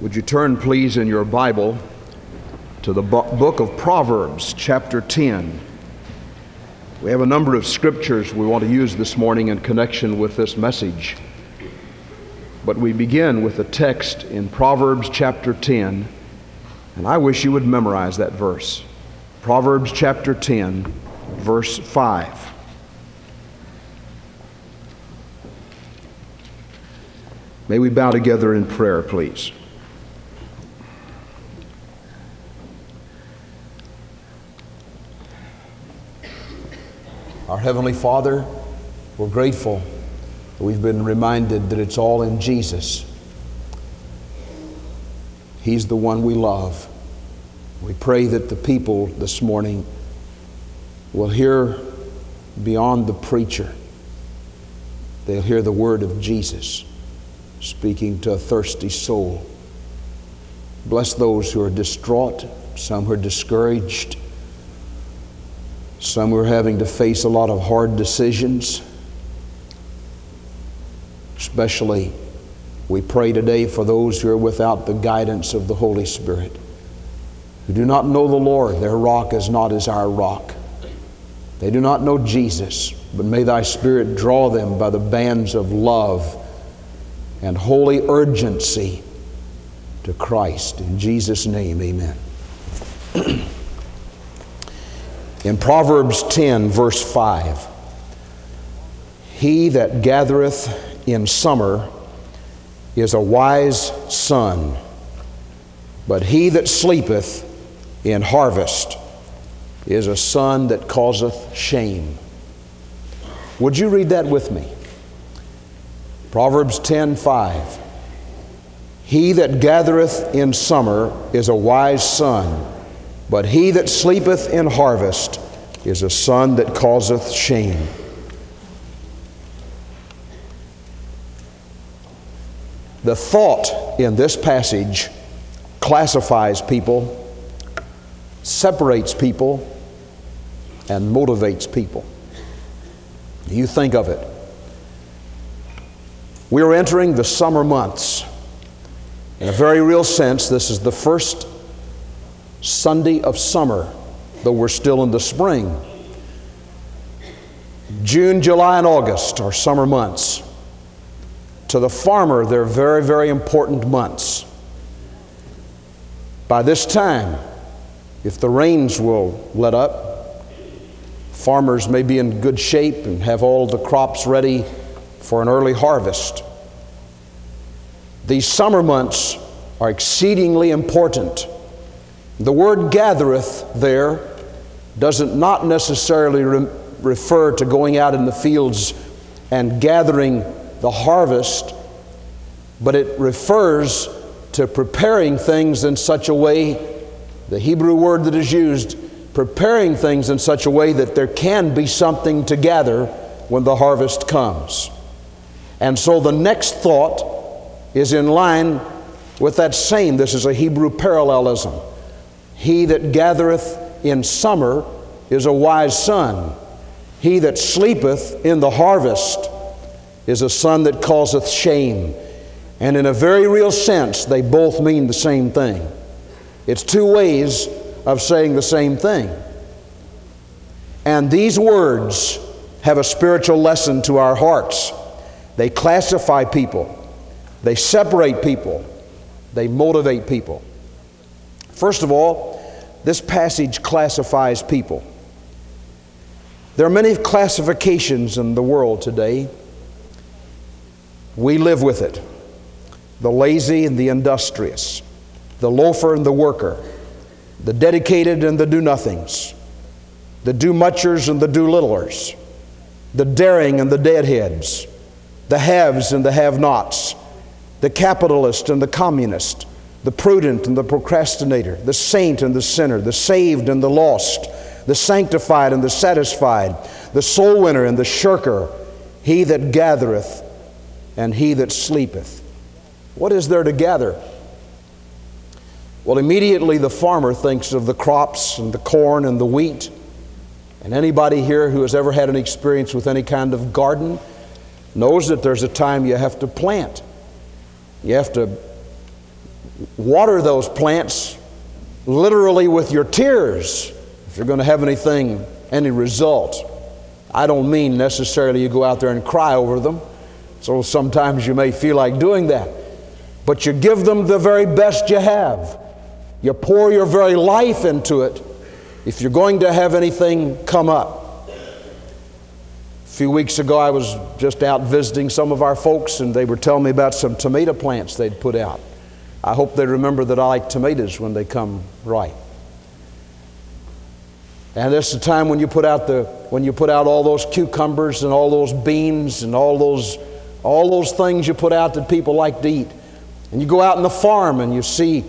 Would you turn, please, in your Bible to the book of Proverbs, chapter 10. We have a number of scriptures we want to use this morning in connection with this message. But we begin with a text in Proverbs chapter 10, and I wish you would memorize that verse. Proverbs chapter 10, verse 5. May we bow together in prayer, please. Our Heavenly Father, we're grateful we've been reminded that it's all in Jesus. He's the one we love. We pray that the people this morning will hear beyond the preacher, they'll hear the word of Jesus speaking to a thirsty soul. Bless those who are distraught, some who are discouraged some are having to face a lot of hard decisions. Especially, we pray today for those who are without the guidance of the Holy Spirit, who do not know the Lord. Their rock is not as our rock. They do not know Jesus, but may Thy Spirit draw them by the bands of love and holy urgency to Christ. In Jesus' name, amen. In Proverbs 10, verse 5, he that gathereth in summer is a wise son, but he that sleepeth in harvest is a son that causeth shame. Would you read that with me? Proverbs 10 5. He that gathereth in summer is a wise son but he that sleepeth in harvest is a son that causeth shame. The thought in this passage classifies people, separates people, and motivates people. You think of it. We are entering the summer months. In a very real sense, this is the first Sunday of summer, though we're still in the spring. June, July, and August are summer months. To the farmer, they're very, very important months. By this time, if the rains will let up, farmers may be in good shape and have all the crops ready for an early harvest. These summer months are exceedingly important the word gathereth there doesn't not necessarily re- refer to going out in the fields and gathering the harvest, but it refers to preparing things in such a way, the Hebrew word that is used, preparing things in such a way that there can be something to gather when the harvest comes. And so the next thought is in line with that same. This is a Hebrew parallelism. He that gathereth in summer is a wise son. He that sleepeth in the harvest is a son that causeth shame. And in a very real sense, they both mean the same thing. It's two ways of saying the same thing. And these words have a spiritual lesson to our hearts. They classify people, they separate people, they motivate people. First of all, this passage classifies people. There are many classifications in the world today. We live with it the lazy and the industrious, the loafer and the worker, the dedicated and the do nothings, the do muchers and the do littlers, the daring and the deadheads, the haves and the have nots, the capitalist and the communist, the prudent and the procrastinator, the saint and the sinner, the saved and the lost, the sanctified and the satisfied, the soul winner and the shirker, he that gathereth and he that sleepeth. What is there to gather? Well, immediately the farmer thinks of the crops and the corn and the wheat. And anybody here who has ever had an experience with any kind of garden knows that there's a time you have to plant. You have to water those plants literally with your tears if you're going to have anything, any result. I don't mean necessarily you go out there and cry over them, so sometimes you may feel like doing that. But you give them the very best you have. You pour your very life into it if you're going to have anything come up. A few weeks ago, I was just out visiting some of our folks, and they were telling me about some tomato plants they'd put out. I hope they remember that I like tomatoes when they come ripe. And that's the time when you put out the when you put out all those cucumbers and all those beans and all those all those things you put out that people like to eat. And you go out in the farm and you see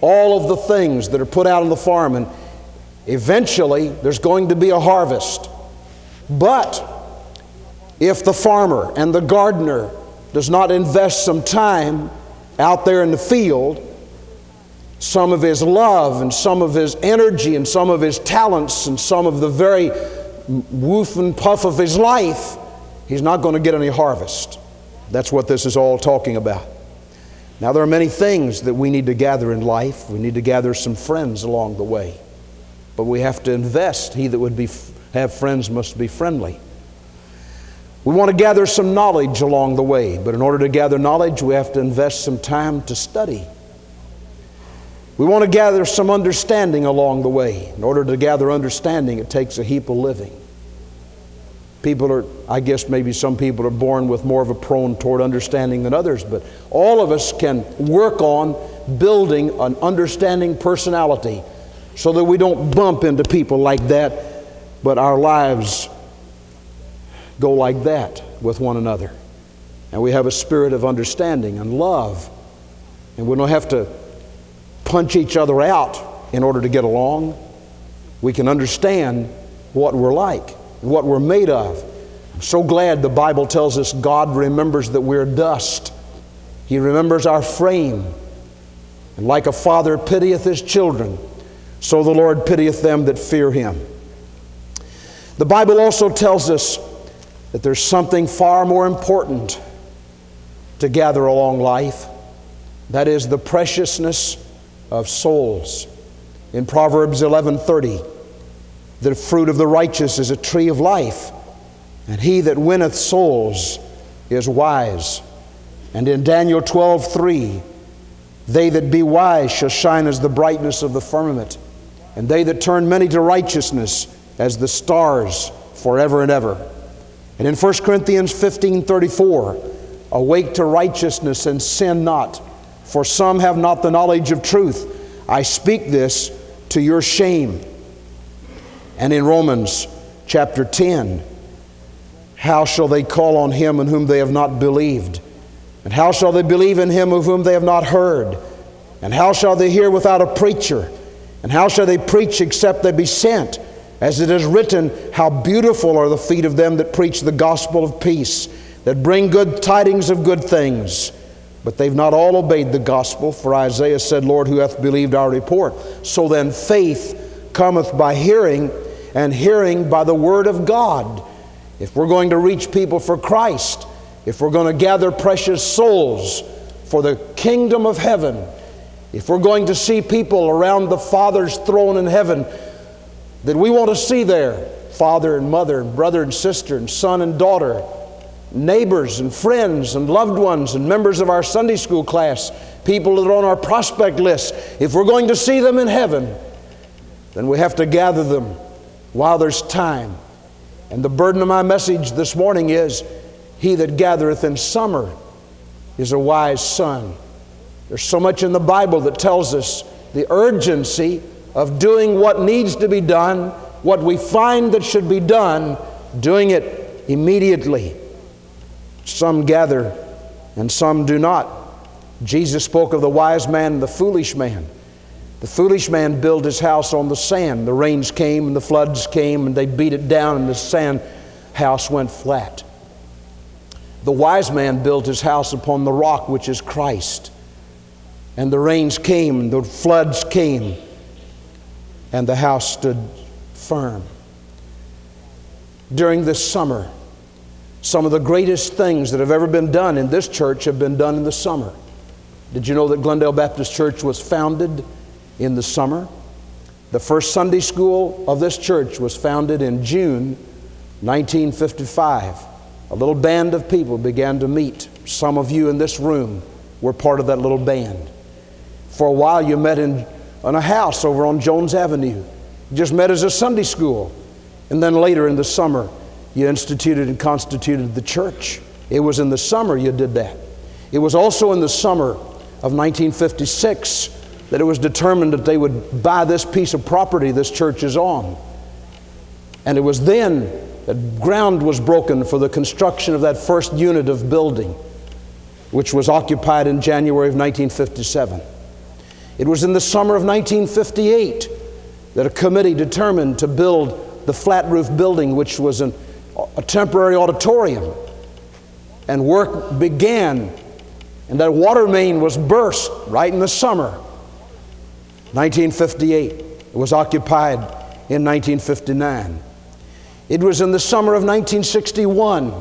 all of the things that are put out on the farm and eventually there's going to be a harvest. But if the farmer and the gardener does not invest some time out there in the field, some of his love and some of his energy and some of his talents and some of the very woof and puff of his life, he's not going to get any harvest. That's what this is all talking about. Now, there are many things that we need to gather in life. We need to gather some friends along the way. But we have to invest. He that would be, have friends must be friendly. We want to gather some knowledge along the way, but in order to gather knowledge, we have to invest some time to study. We want to gather some understanding along the way. In order to gather understanding, it takes a heap of living. People are, I guess maybe some people are born with more of a prone toward understanding than others, but all of us can work on building an understanding personality so that we don't bump into people like that, but our lives go like that with one another. And we have a spirit of understanding and love. And we don't have to punch each other out in order to get along. We can understand what we're like what we're made of. I'm so glad the Bible tells us God remembers that we're dust. He remembers our frame. And like a father pitieth his children, so the Lord pitieth them that fear him. The Bible also tells us that there's something far more important to gather along life. That is the preciousness of souls. In Proverbs 11:30, the fruit of the righteous is a tree of life, and he that winneth souls is wise. And in Daniel 12:3, they that be wise shall shine as the brightness of the firmament, and they that turn many to righteousness as the stars forever and ever. And in 1 Corinthians 15:34, awake to righteousness and sin not, for some have not the knowledge of truth. I speak this to your shame. And in Romans chapter 10, how shall they call on him in whom they have not believed? And how shall they believe in him of whom they have not heard? And how shall they hear without a preacher? And how shall they preach except they be sent? As it is written, How beautiful are the feet of them that preach the gospel of peace, that bring good tidings of good things. But they've not all obeyed the gospel, for Isaiah said, Lord, who hath believed our report? So then faith cometh by hearing, and hearing by the word of God. If we're going to reach people for Christ, if we're going to gather precious souls for the kingdom of heaven, if we're going to see people around the Father's throne in heaven that we want to see there, father and mother, and brother and sister, and son and daughter, neighbors and friends and loved ones and members of our Sunday school class, people that are on our prospect list, if we're going to see them in heaven, then we have to gather them while there's time. And the burden of my message this morning is He that gathereth in summer is a wise son. There's so much in the Bible that tells us the urgency of doing what needs to be done, what we find that should be done, doing it immediately. Some gather and some do not. Jesus spoke of the wise man and the foolish man. The foolish man built his house on the sand. The rains came and the floods came and they beat it down and the sand house went flat. The wise man built his house upon the rock, which is Christ. And the rains came the floods came and the house stood firm. During this summer, some of the greatest things that have ever been done in this church have been done in the summer. Did you know that Glendale Baptist Church was founded in the summer? The first Sunday school of this church was founded in June 1955. A little band of people began to meet. Some of you in this room were part of that little band. For a while, you met in, in a house over on Jones Avenue. You just met as a Sunday school. And then later in the summer, you instituted and constituted the church. It was in the summer you did that. It was also in the summer of 1956 that it was determined that they would buy this piece of property this church is on. And it was then that ground was broken for the construction of that first unit of building, which was occupied in January of 1957. It was in the summer of 1958 that a committee determined to build the flat roof building, which was an, a temporary auditorium. And work began, and that water main was burst right in the summer. 1958. It was occupied in 1959. It was in the summer of 1961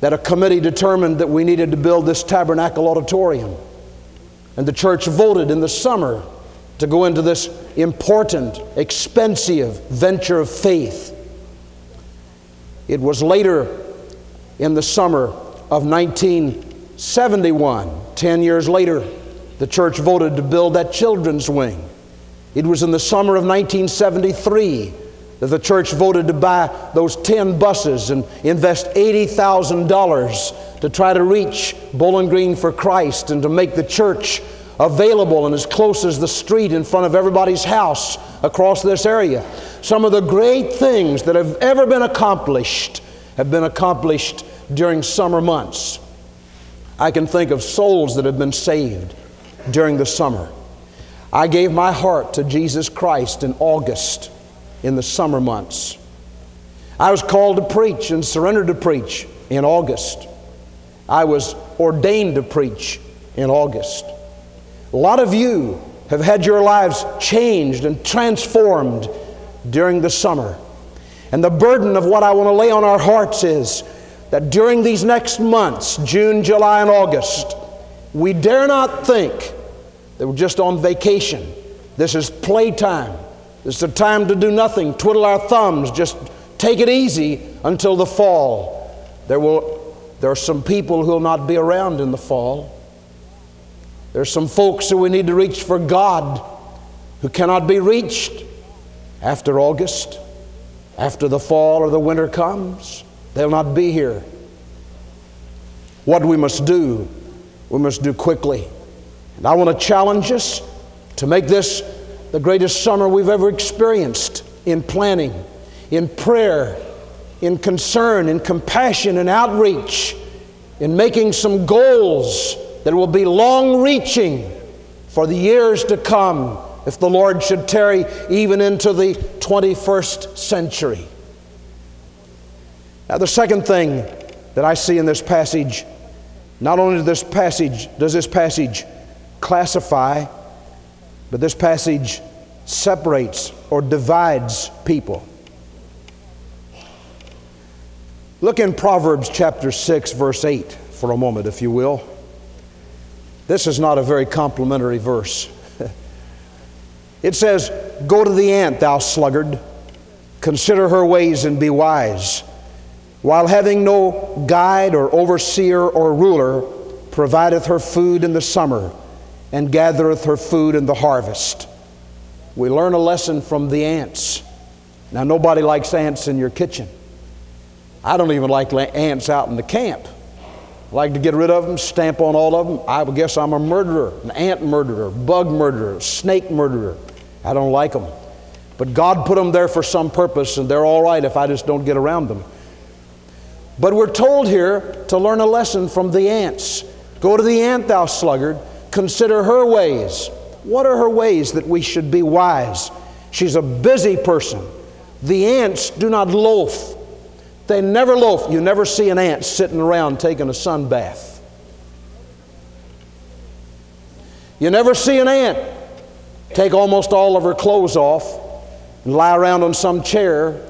that a committee determined that we needed to build this tabernacle auditorium. And the church voted in the summer to go into this important, expensive venture of faith. It was later in the summer of 1971, 10 years later, the church voted to build that children's wing. It was in the summer of 1973 that the church voted to buy those 10 buses and invest $80,000 to try to reach Bowling Green for Christ and to make the church available and as close as the street in front of everybody's house across this area. Some of the great things that have ever been accomplished have been accomplished during summer months. I can think of souls that have been saved during the summer. I gave my heart to Jesus Christ in August in the summer months. I was called to preach and surrendered to preach in August. I was ordained to preach in August. A lot of you have had your lives changed and transformed during the summer. And the burden of what I want to lay on our hearts is that during these next months, June, July, and August, we dare not think that we're just on vacation. This is playtime. It's a time to do nothing, twiddle our thumbs, just take it easy until the fall. There, will, there are some people who will not be around in the fall. There's some folks who we need to reach for God who cannot be reached after August, after the fall or the winter comes. They'll not be here. What we must do, we must do quickly. And I want to challenge us to make this the greatest summer we've ever experienced in planning, in prayer, in concern, in compassion, in outreach, in making some goals that will be long reaching for the years to come if the Lord should tarry even into the 21st century. Now, the second thing that I see in this passage, not only does this passage, does this passage classify but this passage separates or divides people. Look in Proverbs chapter 6, verse 8 for a moment, if you will. This is not a very complimentary verse. it says, Go to the ant, thou sluggard, consider her ways and be wise. While having no guide or overseer or ruler, provideth her food in the summer and gathereth her food in the harvest. We learn a lesson from the ants. Now, nobody likes ants in your kitchen. I don't even like ants out in the camp. I like to get rid of them, stamp on all of them. I guess I'm a murderer, an ant murderer, bug murderer, snake murderer. I don't like them. But God put them there for some purpose, and they're all right if I just don't get around them. But we're told here to learn a lesson from the ants. Go to the ant, thou sluggard, Consider her ways. What are her ways that we should be wise? She's a busy person. The ants do not loaf. They never loaf. You never see an ant sitting around taking a sun bath. You never see an ant take almost all of her clothes off and lie around on some chair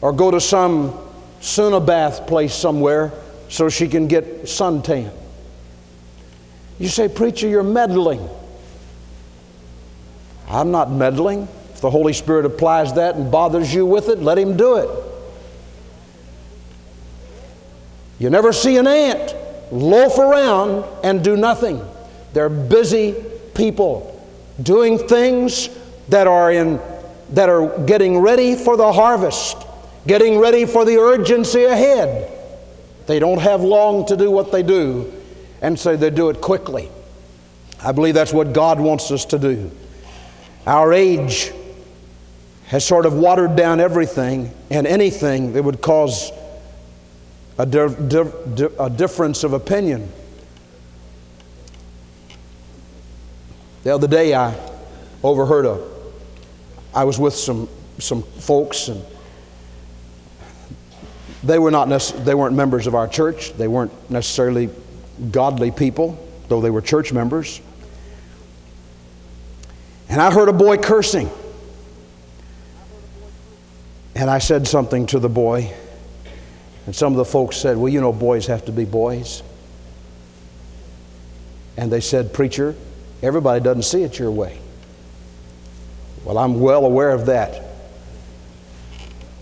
or go to some sauna bath place somewhere so she can get suntan. You say, Preacher, you're meddling. I'm not meddling. If the Holy Spirit applies that and bothers you with it, let Him do it. You never see an ant loaf around and do nothing. They're busy people doing things that are in that are getting ready for the harvest, getting ready for the urgency ahead. They don't have long to do what they do, and so they do it quickly. I believe that's what God wants us to do. Our age has sort of watered down everything and anything that would cause a, di- di- a difference of opinion. The other day, I overheard a. I was with some some folks, and they were not they weren't members of our church. They weren't necessarily godly people, though they were church members. And I heard a boy cursing. And I said something to the boy, and some of the folks said, Well, you know, boys have to be boys. And they said, Preacher, everybody doesn't see it your way. Well, I'm well aware of that.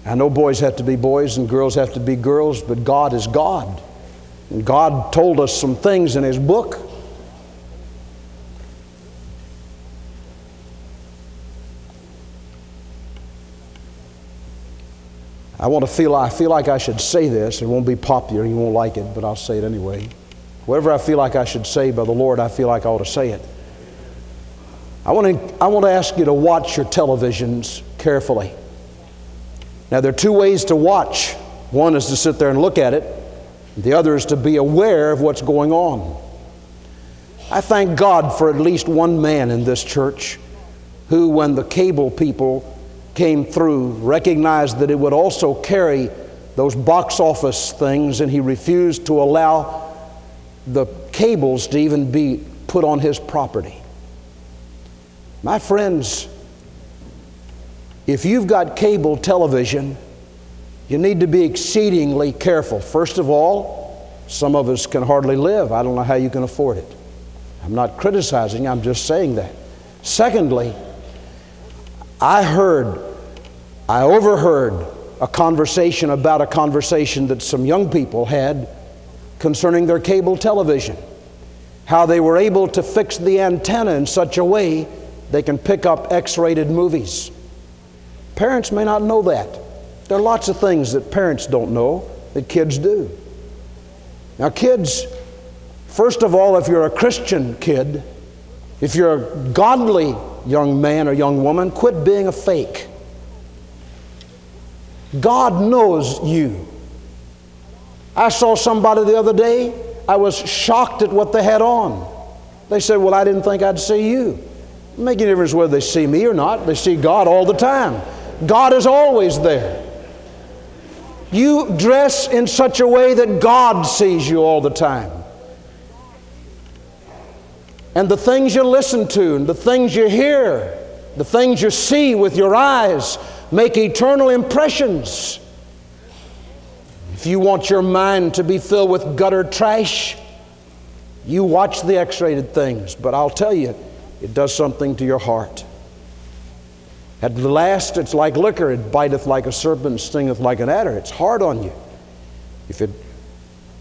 I know boys have to be boys and girls have to be girls, but God is God. God told us some things in His book. I want to feel, I feel like I should say this. It won't be popular, you won't like it, but I'll say it anyway. Whatever I feel like I should say by the Lord, I feel like I ought to say it. I want to, I want to ask you to watch your televisions carefully. Now, there are two ways to watch one is to sit there and look at it, the other is to be aware of what's going on. I thank God for at least one man in this church who, when the cable people came through, recognized that it would also carry those box office things, and he refused to allow the cables to even be put on his property. My friends, if you've got cable television, you need to be exceedingly careful. First of all, some of us can hardly live. I don't know how you can afford it. I'm not criticizing, I'm just saying that. Secondly, I heard, I overheard a conversation about a conversation that some young people had concerning their cable television. How they were able to fix the antenna in such a way they can pick up X rated movies. Parents may not know that. There are lots of things that parents don't know that kids do. Now, kids, first of all, if you're a Christian kid, if you're a godly young man or young woman, quit being a fake. God knows you. I saw somebody the other day, I was shocked at what they had on. They said, Well, I didn't think I'd see you. Make any difference whether they see me or not, they see God all the time. God is always there. You dress in such a way that God sees you all the time. And the things you listen to, and the things you hear, the things you see with your eyes make eternal impressions. If you want your mind to be filled with gutter trash, you watch the X rated things. But I'll tell you, it does something to your heart. At the last, it's like liquor. It biteth like a serpent, stingeth like an adder. It's hard on you. If it,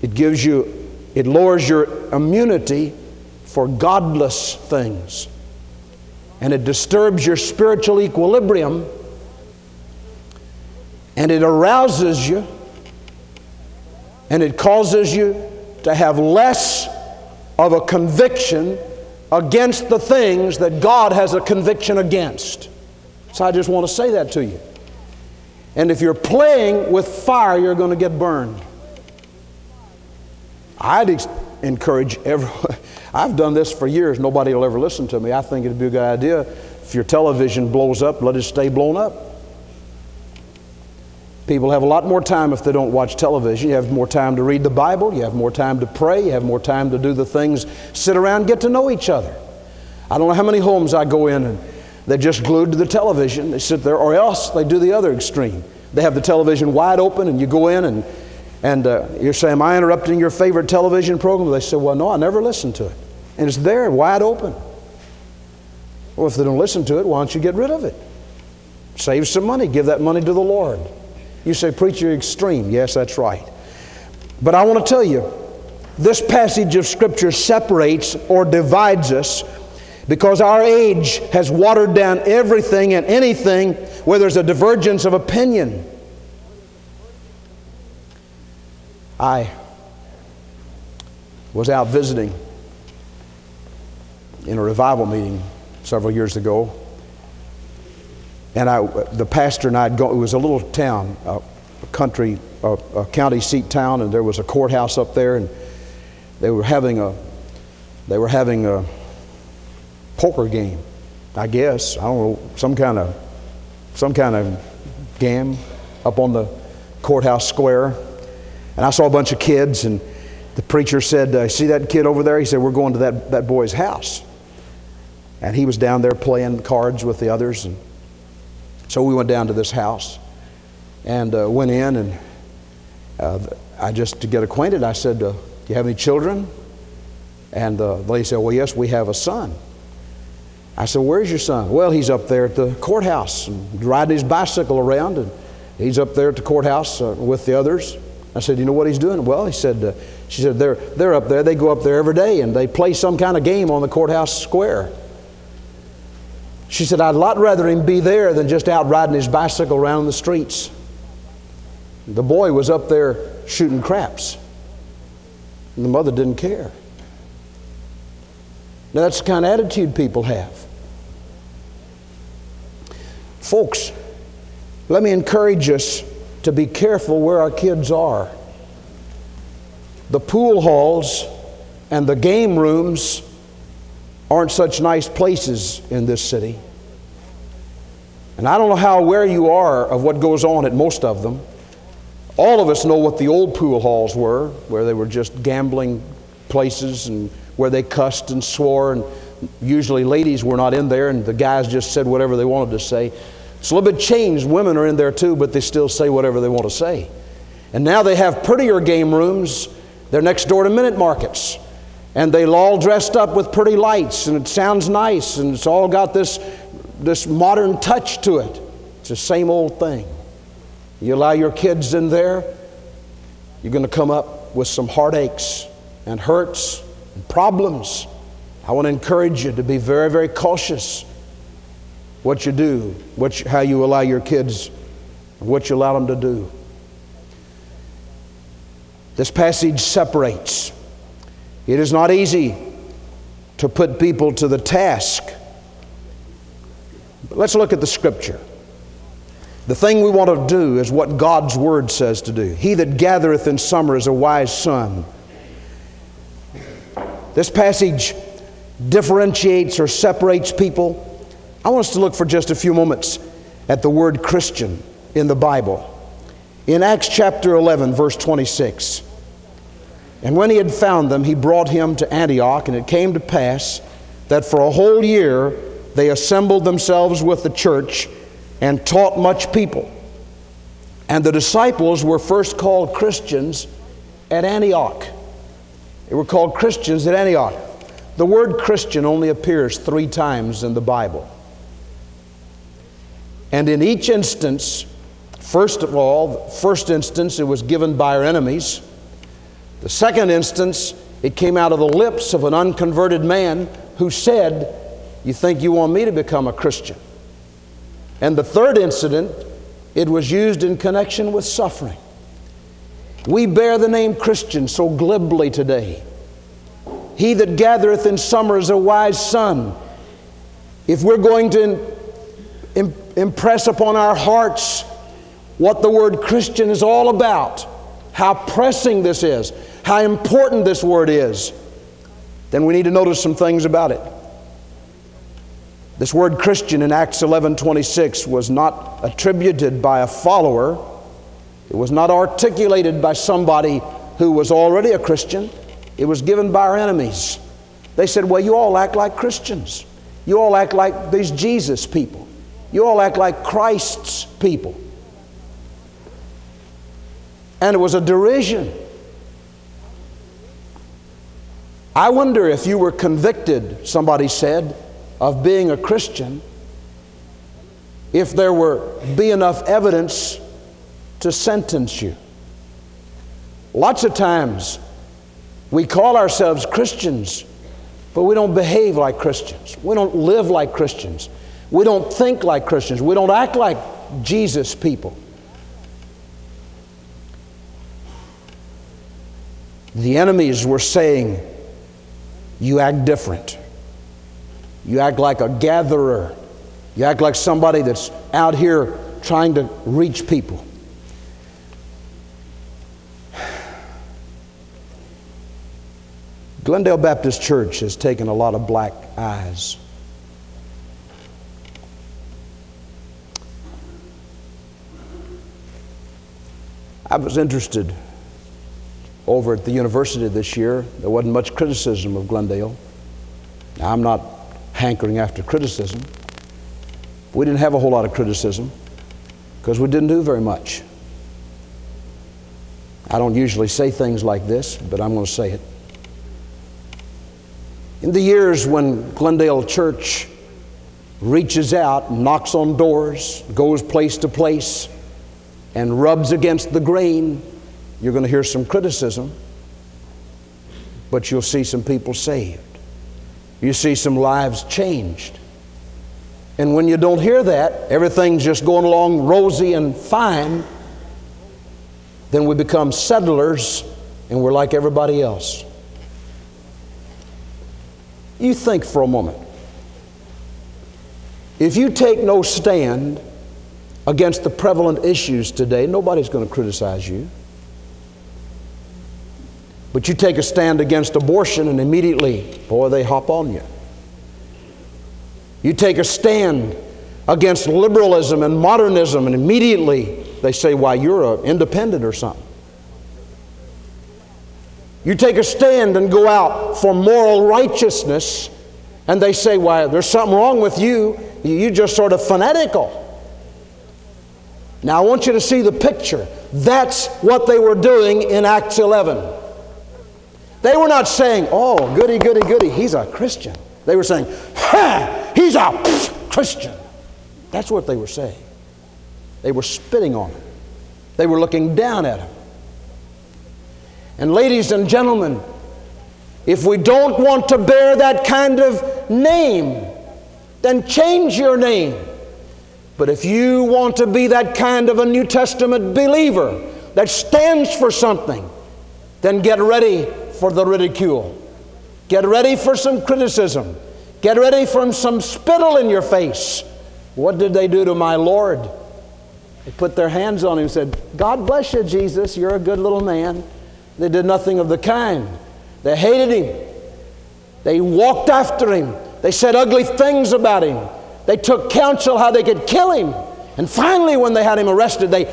it gives you, it lowers your immunity for godless things. And it disturbs your spiritual equilibrium. And it arouses you. And it causes you to have less of a conviction against the things that God has a conviction against. So I just want to say that to you. And if you're playing with fire, you're going to get burned. I'd ex- encourage everyone. I've done this for years. Nobody will ever listen to me. I think it'd be a good idea. If your television blows up, let it stay blown up. People have a lot more time if they don't watch television. You have more time to read the Bible. You have more time to pray. You have more time to do the things, sit around, get to know each other. I don't know how many homes I go in and they're just glued to the television. They sit there, or else they do the other extreme. They have the television wide open, and you go in and, and uh, you say, Am I interrupting your favorite television program? They say, Well, no, I never listen to it. And it's there, wide open. Well, if they don't listen to it, why don't you get rid of it? Save some money, give that money to the Lord. You say, Preacher, extreme. Yes, that's right. But I want to tell you, this passage of Scripture separates or divides us because our age has watered down everything and anything where there's a divergence of opinion. I was out visiting in a revival meeting several years ago. And I, the pastor and I had gone, it was a little town, a country, a, a county seat town, and there was a courthouse up there, and they were having a, they were having a poker game, I guess. I don't know, some kind of, some kind of game up on the courthouse square. And I saw a bunch of kids, and the preacher said, uh, See that kid over there? He said, We're going to that, that boy's house. And he was down there playing cards with the others. And so we went down to this house and uh, went in. And uh, I just, to get acquainted, I said, uh, Do you have any children? And uh, the lady said, Well, yes, we have a son. I said, Where's your son? Well, he's up there at the courthouse riding his bicycle around. And he's up there at the courthouse uh, with the others. I said, You know what he's doing? Well, he said, uh, She said, they're, they're up there. They go up there every day and they play some kind of game on the courthouse square. She said, I'd a lot rather him be there than just out riding his bicycle around the streets. The boy was up there shooting craps. And the mother didn't care. Now, that's the kind of attitude people have. Folks, let me encourage us to be careful where our kids are. The pool halls and the game rooms aren't such nice places in this city. And I don't know how aware you are of what goes on at most of them. All of us know what the old pool halls were, where they were just gambling places and where they cussed and swore, and usually ladies were not in there, and the guys just said whatever they wanted to say. It's a little bit changed. Women are in there too, but they still say whatever they want to say. And now they have prettier game rooms. They're next door to minute markets. And they all dressed up with pretty lights, and it sounds nice, and it's all got this, this modern touch to it. It's the same old thing. You allow your kids in there, you're going to come up with some heartaches and hurts and problems. I want to encourage you to be very, very cautious what you do, what you, how you allow your kids, what you allow them to do. This passage separates. It is not easy to put people to the task. But let's look at the scripture. The thing we want to do is what God's word says to do. He that gathereth in summer is a wise son. This passage differentiates or separates people I want us to look for just a few moments at the word Christian in the Bible. In Acts chapter 11, verse 26, and when he had found them, he brought him to Antioch, and it came to pass that for a whole year they assembled themselves with the church and taught much people. And the disciples were first called Christians at Antioch. They were called Christians at Antioch. The word Christian only appears three times in the Bible. And in each instance, first of all, first instance, it was given by our enemies. The second instance, it came out of the lips of an unconverted man who said, You think you want me to become a Christian? And the third incident, it was used in connection with suffering. We bear the name Christian so glibly today. He that gathereth in summer is a wise son. If we're going to impress upon our hearts what the word Christian is all about, how pressing this is, how important this word is, then we need to notice some things about it. This word Christian in Acts 11 26 was not attributed by a follower, it was not articulated by somebody who was already a Christian, it was given by our enemies. They said, Well, you all act like Christians. You all act like these Jesus people. You all act like Christ's people. And it was a derision. I wonder if you were convicted, somebody said, of being a Christian, if there were be enough evidence to sentence you. Lots of times we call ourselves Christians, but we don't behave like Christians. We don't live like Christians. We don't think like Christians. We don't act like Jesus people. The enemies were saying, You act different. You act like a gatherer. You act like somebody that's out here trying to reach people. Glendale Baptist Church has taken a lot of black eyes. I was interested over at the university this year. There wasn't much criticism of Glendale. Now, I'm not hankering after criticism. We didn't have a whole lot of criticism because we didn't do very much. I don't usually say things like this, but I'm going to say it. In the years when Glendale Church reaches out, knocks on doors, goes place to place, and rubs against the grain, you're going to hear some criticism, but you'll see some people saved. You see some lives changed. And when you don't hear that, everything's just going along rosy and fine, then we become settlers and we're like everybody else. You think for a moment. If you take no stand against the prevalent issues today, nobody's going to criticize you. But you take a stand against abortion, and immediately, boy, they hop on you. You take a stand against liberalism and modernism, and immediately they say, why, you're an independent or something. You take a stand and go out for moral righteousness, and they say, why, there's something wrong with you. You're just sort of fanatical. Now, I want you to see the picture. That's what they were doing in Acts 11. They were not saying, oh, goody, goody, goody, he's a Christian. They were saying, ha, he's a Christian. That's what they were saying. They were spitting on him, they were looking down at him. And, ladies and gentlemen, if we don't want to bear that kind of name, then change your name. But if you want to be that kind of a New Testament believer that stands for something, then get ready for the ridicule. Get ready for some criticism. Get ready for some spittle in your face. What did they do to my Lord? They put their hands on him and said, God bless you, Jesus. You're a good little man. They did nothing of the kind. They hated him. They walked after him. They said ugly things about him. They took counsel how they could kill him. And finally, when they had him arrested, they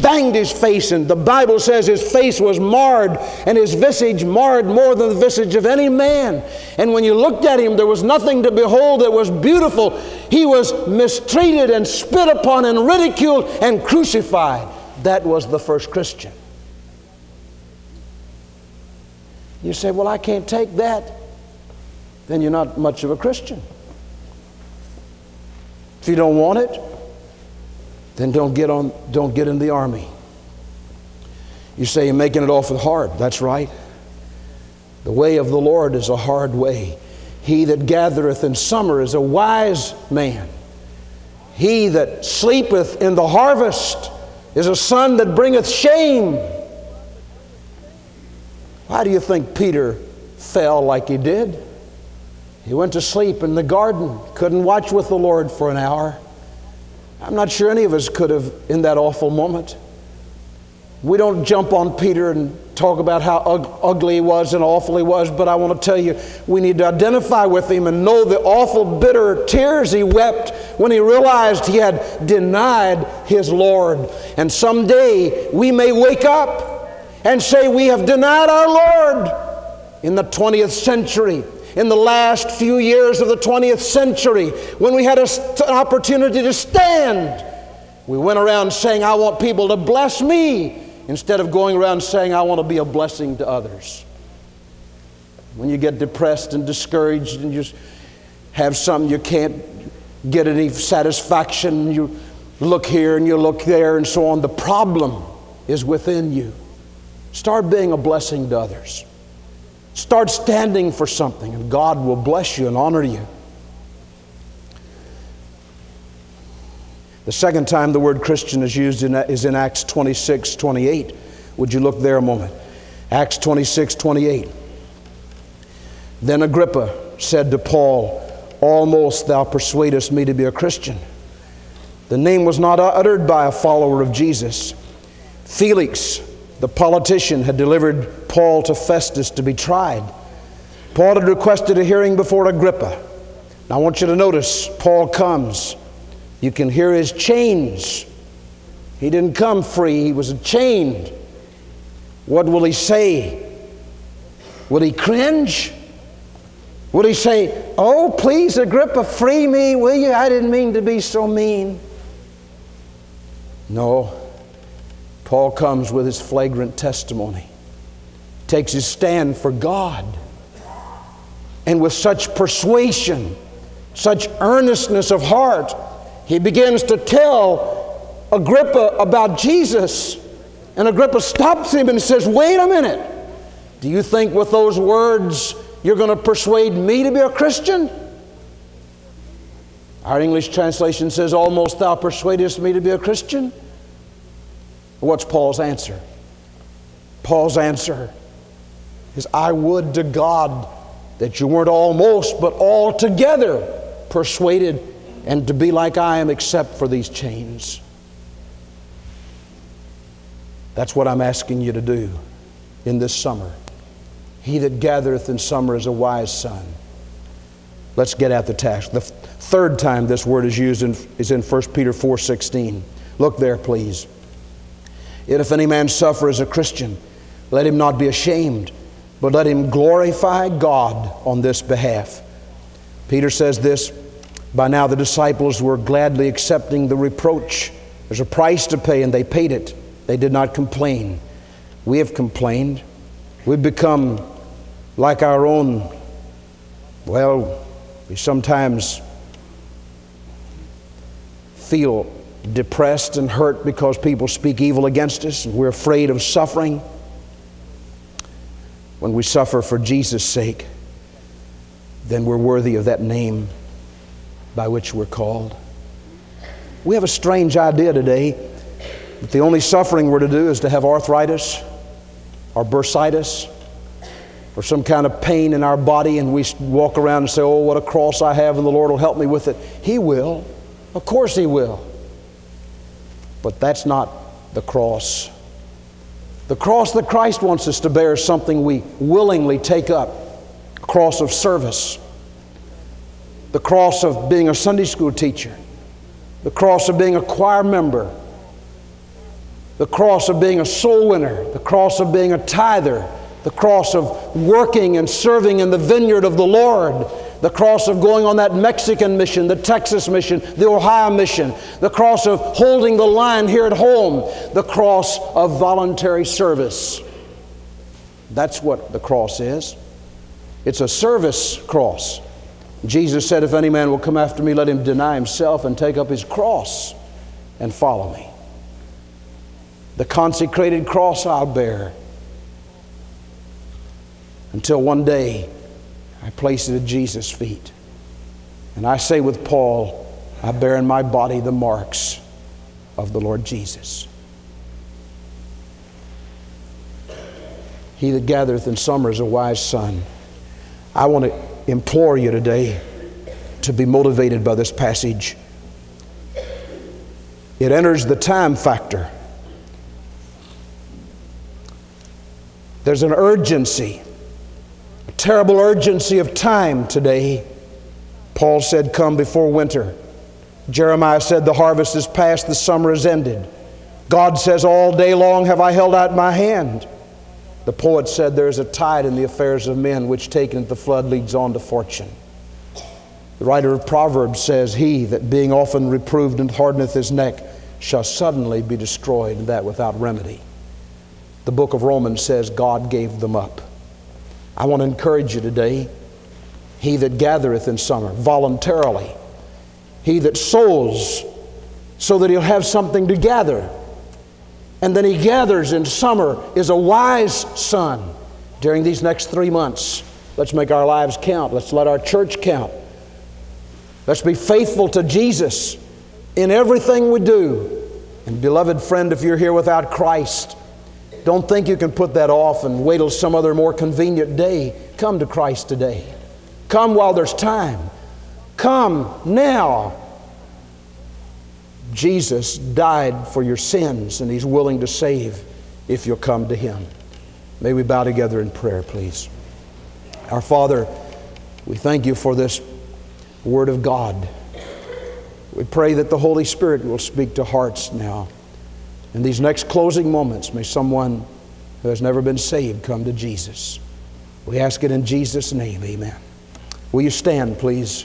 banged his face, and the Bible says his face was marred, and his visage marred more than the visage of any man. And when you looked at him, there was nothing to behold that was beautiful. He was mistreated and spit upon and ridiculed and crucified. That was the first Christian. You say, Well, I can't take that. Then you're not much of a Christian. If you don't want it, then don't get, on, don't get in the army. You say you're making it awful hard. That's right. The way of the Lord is a hard way. He that gathereth in summer is a wise man. He that sleepeth in the harvest is a son that bringeth shame. Why do you think Peter fell like he did? He went to sleep in the garden, couldn't watch with the Lord for an hour. I'm not sure any of us could have in that awful moment. We don't jump on Peter and talk about how ugly he was and awful he was, but I want to tell you, we need to identify with him and know the awful, bitter tears he wept when he realized he had denied his Lord. And someday we may wake up and say, We have denied our Lord in the 20th century in the last few years of the 20th century when we had an opportunity to stand. We went around saying, I want people to bless me, instead of going around saying, I want to be a blessing to others. when you get depressed and discouraged and you have something you can't get any satisfaction, you look here and you look there and so on. The problem is within you. Start being a blessing to others. Start standing for something, and God will bless you and honor you. The second time the word Christian is used in, is in Acts 26 28. Would you look there a moment? Acts 26 28. Then Agrippa said to Paul, Almost thou persuadest me to be a Christian. The name was not uttered by a follower of Jesus. Felix, the politician, had delivered Paul to Festus to be tried. Paul had requested a hearing before Agrippa. Now I want you to notice Paul comes. You can hear his chains. He didn't come free, he was chained. What will he say? Will he cringe? Would he say, Oh, please, Agrippa, free me, will you? I didn't mean to be so mean. No. Paul comes with his flagrant testimony, takes his stand for God, and with such persuasion, such earnestness of heart, he begins to tell Agrippa about Jesus. And Agrippa stops him and says, Wait a minute. Do you think with those words you're going to persuade me to be a Christian? Our English translation says, Almost thou persuadest me to be a Christian. What's Paul's answer? Paul's answer is, I would to God that you weren't almost, but altogether persuaded and to be like I am, except for these chains. That's what I'm asking you to do in this summer. He that gathereth in summer is a wise son. Let's get at the task. The third time this word is used in, is in 1 Peter 4.16. Look there, please. Yet if any man suffer as a Christian, let him not be ashamed, but let him glorify God on this behalf. Peter says this by now the disciples were gladly accepting the reproach. There's a price to pay, and they paid it. They did not complain. We have complained. We've become like our own, well, we sometimes feel depressed and hurt because people speak evil against us, and we're afraid of suffering. When we suffer for Jesus' sake, then we're worthy of that name by which we're called. We have a strange idea today that the only suffering we're to do is to have arthritis or bursitis or some kind of pain in our body, and we walk around and say, Oh, what a cross I have, and the Lord will help me with it. He will. Of course, He will. But that's not the cross. The cross that Christ wants us to bear is something we willingly take up. Cross of service, the cross of being a Sunday school teacher, the cross of being a choir member, the cross of being a soul winner, the cross of being a tither, the cross of working and serving in the vineyard of the Lord, the cross of going on that Mexican mission, the Texas mission, the Ohio mission, the cross of holding the line here at home, the cross of voluntary service. That's what the cross is. It's a service cross. Jesus said, If any man will come after me, let him deny himself and take up his cross and follow me. The consecrated cross I'll bear until one day I place it at Jesus' feet. And I say with Paul, I bear in my body the marks of the Lord Jesus. He that gathereth in summer is a wise son. I want to implore you today to be motivated by this passage. It enters the time factor. There's an urgency terrible urgency of time today. Paul said, Come before winter. Jeremiah said, The harvest is past, the summer is ended. God says, All day long have I held out my hand. The poet said, There is a tide in the affairs of men which, taken at the flood, leads on to fortune. The writer of Proverbs says, He that being often reproved and hardeneth his neck shall suddenly be destroyed, and that without remedy. The book of Romans says, God gave them up. I want to encourage you today. He that gathereth in summer voluntarily, he that sows so that he'll have something to gather. And then he gathers in summer is a wise son during these next three months. Let's make our lives count. Let's let our church count. Let's be faithful to Jesus in everything we do. And, beloved friend, if you're here without Christ, don't think you can put that off and wait till some other more convenient day. Come to Christ today. Come while there's time. Come now. Jesus died for your sins, and He's willing to save if you'll come to Him. May we bow together in prayer, please. Our Father, we thank you for this Word of God. We pray that the Holy Spirit will speak to hearts now. In these next closing moments, may someone who has never been saved come to Jesus. We ask it in Jesus' name, amen. Will you stand, please?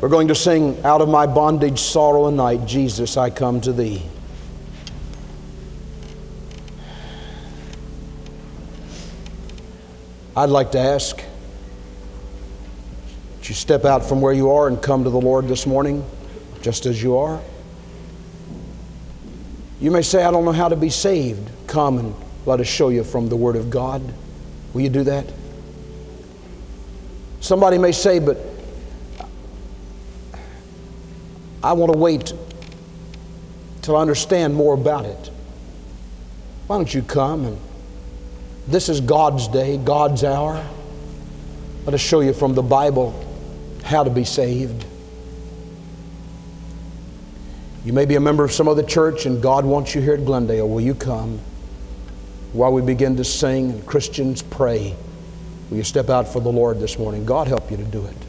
We're going to sing Out of my bondage, sorrow, and night, Jesus, I come to thee. I'd like to ask you step out from where you are and come to the Lord this morning, just as you are. You may say, I don't know how to be saved. Come and let us show you from the Word of God. Will you do that? Somebody may say, but I want to wait till I understand more about it. Why don't you come and this is God's day, God's hour. Let us show you from the Bible how to be saved. You may be a member of some other church and God wants you here at Glendale. Will you come? While we begin to sing and Christians pray, will you step out for the Lord this morning? God help you to do it.